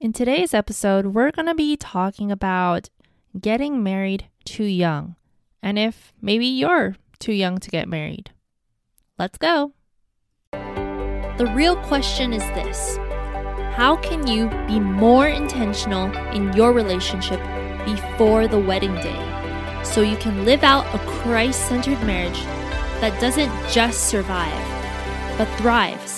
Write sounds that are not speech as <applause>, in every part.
In today's episode, we're going to be talking about getting married too young and if maybe you're too young to get married. Let's go. The real question is this How can you be more intentional in your relationship before the wedding day so you can live out a Christ centered marriage that doesn't just survive, but thrives?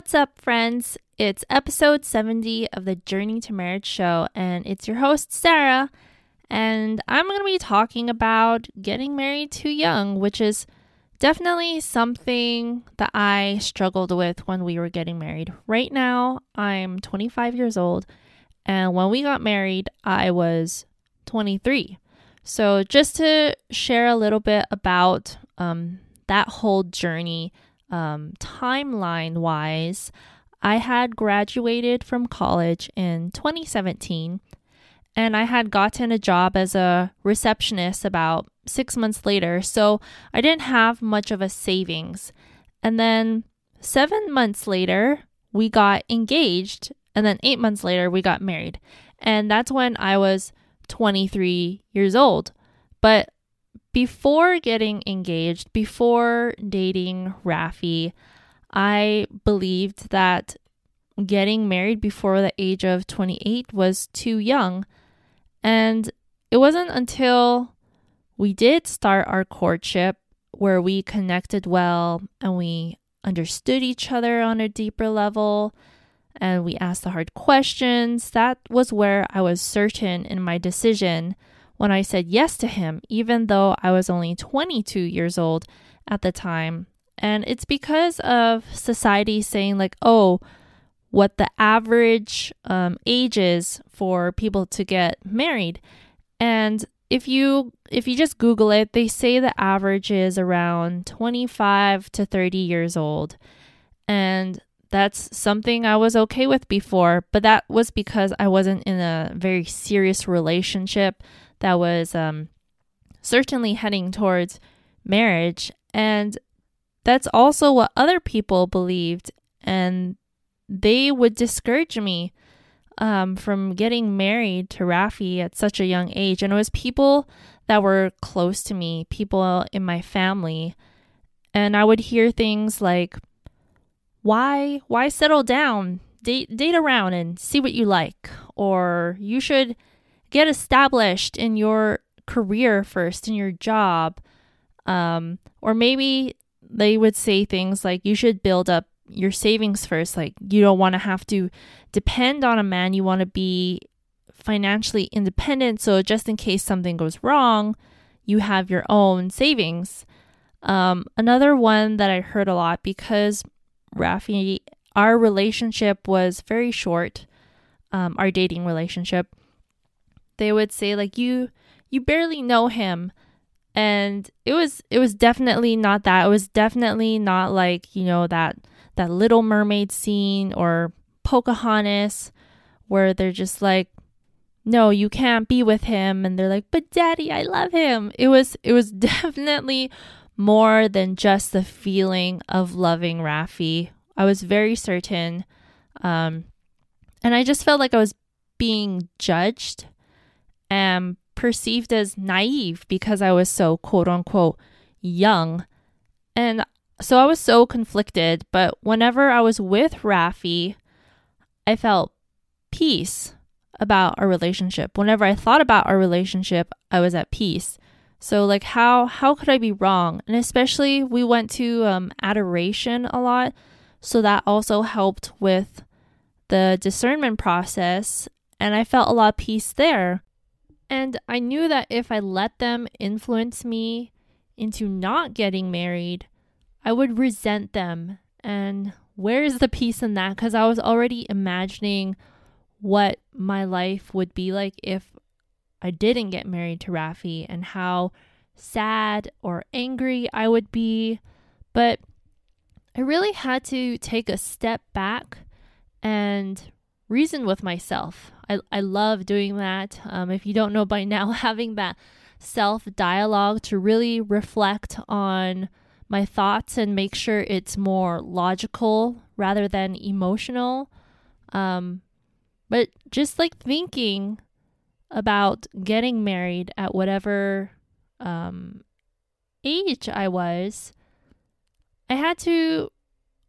What's up, friends? It's episode 70 of the Journey to Marriage show, and it's your host, Sarah. And I'm going to be talking about getting married too young, which is definitely something that I struggled with when we were getting married. Right now, I'm 25 years old, and when we got married, I was 23. So, just to share a little bit about um, that whole journey um, timeline wise, I had graduated from college in 2017 and I had gotten a job as a receptionist about six months later, so I didn't have much of a savings. And then seven months later, we got engaged, and then eight months later, we got married. And that's when I was 23 years old. But before getting engaged, before dating Rafi, I believed that getting married before the age of 28 was too young. And it wasn't until we did start our courtship where we connected well and we understood each other on a deeper level and we asked the hard questions. That was where I was certain in my decision when I said yes to him, even though I was only 22 years old at the time. And it's because of society saying, like, oh, what the average um, age is for people to get married. And if you if you just google it they say the average is around 25 to 30 years old and that's something I was okay with before, but that was because I wasn't in a very serious relationship that was um, certainly heading towards marriage. And that's also what other people believed. And they would discourage me um, from getting married to Rafi at such a young age. And it was people that were close to me, people in my family. And I would hear things like, why why settle down date date around and see what you like or you should get established in your career first, in your job. Um, or maybe they would say things like you should build up your savings first. Like you don't want to have to depend on a man. You want to be financially independent. So just in case something goes wrong, you have your own savings. Um, another one that I heard a lot because Rafi, our relationship was very short, um, our dating relationship they would say like you you barely know him. And it was it was definitely not that. It was definitely not like you know that that little mermaid scene or pocahontas where they're just like no you can't be with him. And they're like but daddy i love him. It was it was <laughs> definitely more than just the feeling of loving rafi i was very certain um and i just felt like i was being judged am perceived as naive because I was so quote unquote young. And so I was so conflicted, but whenever I was with Rafi, I felt peace about our relationship. Whenever I thought about our relationship, I was at peace. So like how how could I be wrong? And especially we went to um, adoration a lot, so that also helped with the discernment process, and I felt a lot of peace there. And I knew that if I let them influence me into not getting married, I would resent them And where is the peace in that? Because I was already imagining what my life would be like if I didn't get married to Rafi and how sad or angry I would be. But I really had to take a step back and reason with myself. I, I love doing that. Um, if you don't know by now, <laughs> having that self dialogue to really reflect on my thoughts and make sure it's more logical rather than emotional. Um, but just like thinking about getting married at whatever um, age I was, I had to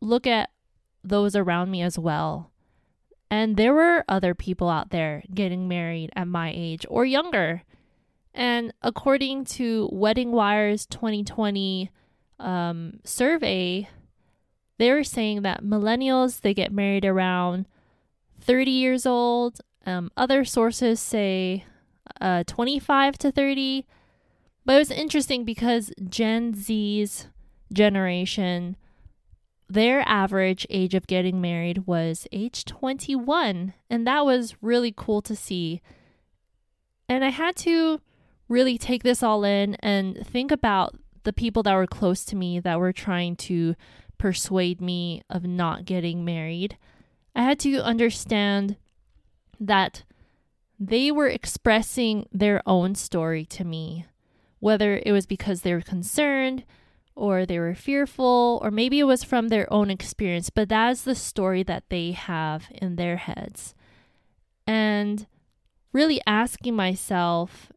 look at those around me as well. And there were other people out there getting married at my age or younger. And according to Wedding Wire's 2020 um, survey, they were saying that millennials they get married around 30 years old. Um, other sources say uh, 25 to 30. But it was interesting because Gen Z's generation, their average age of getting married was age 21. And that was really cool to see. And I had to really take this all in and think about the people that were close to me that were trying to persuade me of not getting married. I had to understand that they were expressing their own story to me, whether it was because they were concerned or they were fearful, or maybe it was from their own experience, but that's the story that they have in their heads. And really asking myself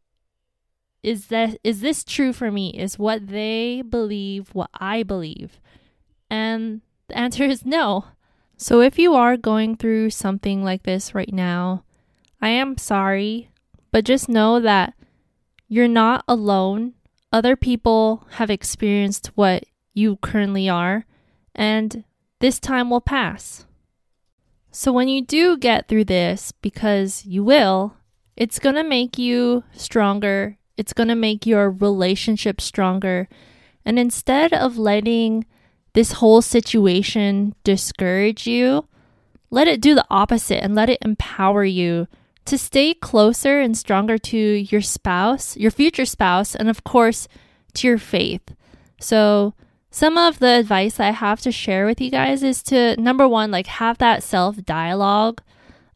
is that is this true for me? Is what they believe what i believe? And the answer is no. So if you are going through something like this right now i am sorry but just know that you're not alone other people have experienced what you currently are and this time will pass so when you do get through this because you will it's going to make you stronger it's going to make your relationship stronger. And instead of letting this whole situation discourage you, let it do the opposite and let it empower you to stay closer and stronger to your spouse, your future spouse, and of course, to your faith. So, some of the advice I have to share with you guys is to number one, like have that self dialogue,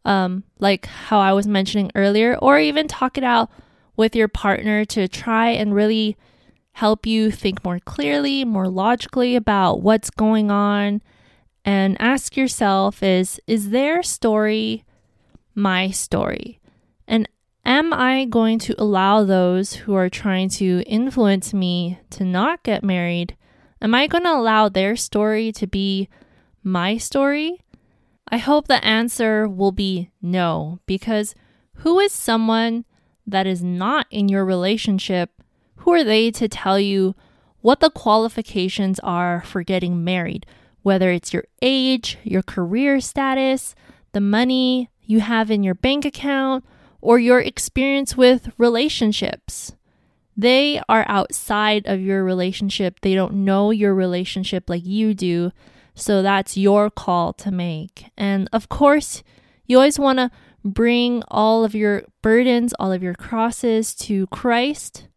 um, like how I was mentioning earlier, or even talk it out with your partner to try and really help you think more clearly, more logically about what's going on and ask yourself is is their story my story? And am I going to allow those who are trying to influence me to not get married? Am I going to allow their story to be my story? I hope the answer will be no, because who is someone that is not in your relationship, who are they to tell you what the qualifications are for getting married? Whether it's your age, your career status, the money you have in your bank account, or your experience with relationships. They are outside of your relationship. They don't know your relationship like you do. So that's your call to make. And of course, you always want to bring all of your burdens, all of your crosses to Christ,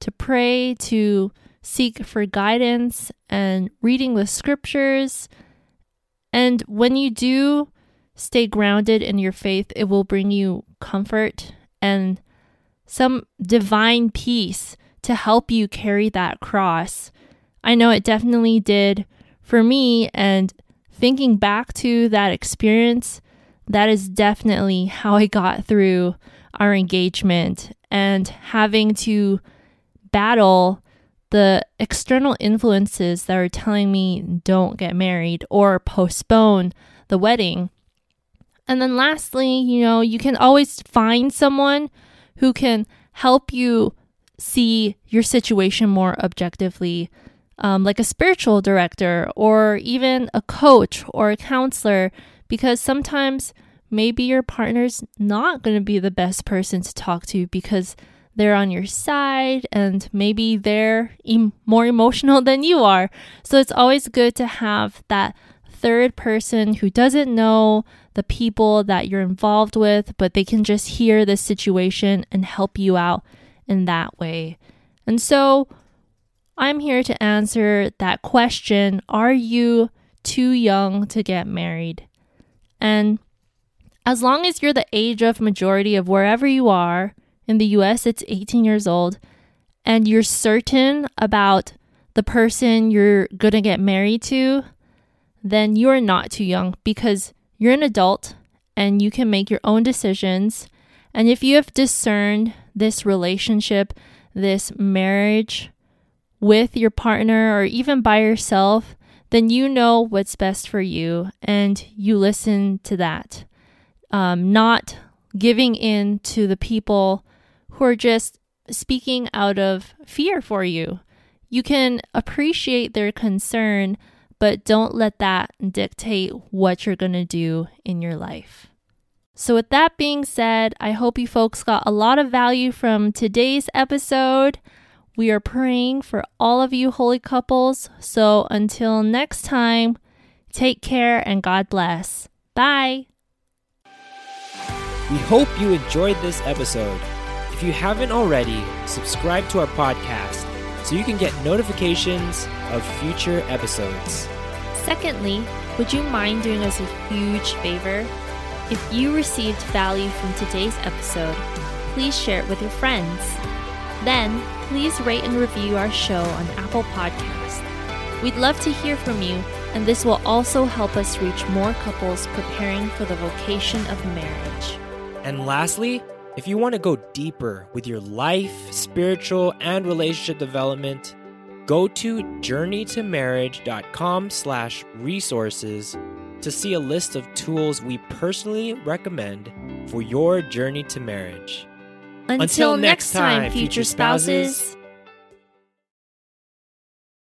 to pray, to seek for guidance and reading the scriptures. And when you do stay grounded in your faith, it will bring you comfort and some divine peace to help you carry that cross. I know it definitely did for me. And thinking back to that experience, that is definitely how I got through our engagement and having to battle the external influences that are telling me don't get married or postpone the wedding. And then lastly, you know, you can always find someone who can help you see your situation more objectively, um, like a spiritual director or even a coach or a counselor because sometimes maybe your partner's not going to be the best person to talk to because they're on your side and maybe they're em- more emotional than you are. So it's always good to have that third person who doesn't know the people that you're involved with, but they can just hear the situation and help you out in that way. And so I'm here to answer that question Are you too young to get married? And as long as you're the age of majority of wherever you are, in the US, it's 18 years old, and you're certain about the person you're to get married to, then you're not too young because you're an adult and you can make your own decisions. And if you have discerned this relationship, this marriage with your partner or even by yourself, then you know what's best for you and you listen to that. Um, not giving in to the people who are just speaking out of fear for you. You can appreciate their concern, but don't let that dictate what you're going to do in your life. So, with that being said, I hope you folks got a lot of value from today's episode. We are praying for all of you holy couples. So, until next time, take care and God bless. Bye. We hope you enjoyed this episode. If you haven't already, subscribe to our podcast so you can get notifications of future episodes. Secondly, would you mind doing us a huge favor? If you received value from today's episode, please share it with your friends. Then, please rate and review our show on Apple Podcasts. We'd love to hear from you, and this will also help us reach more couples preparing for the vocation of marriage. And lastly, if you want to go deeper with your life, spiritual, and relationship development, go to journeytomarriage.com slash resources to see a list of tools we personally recommend for your journey to marriage. Until, Until next time, future spouses.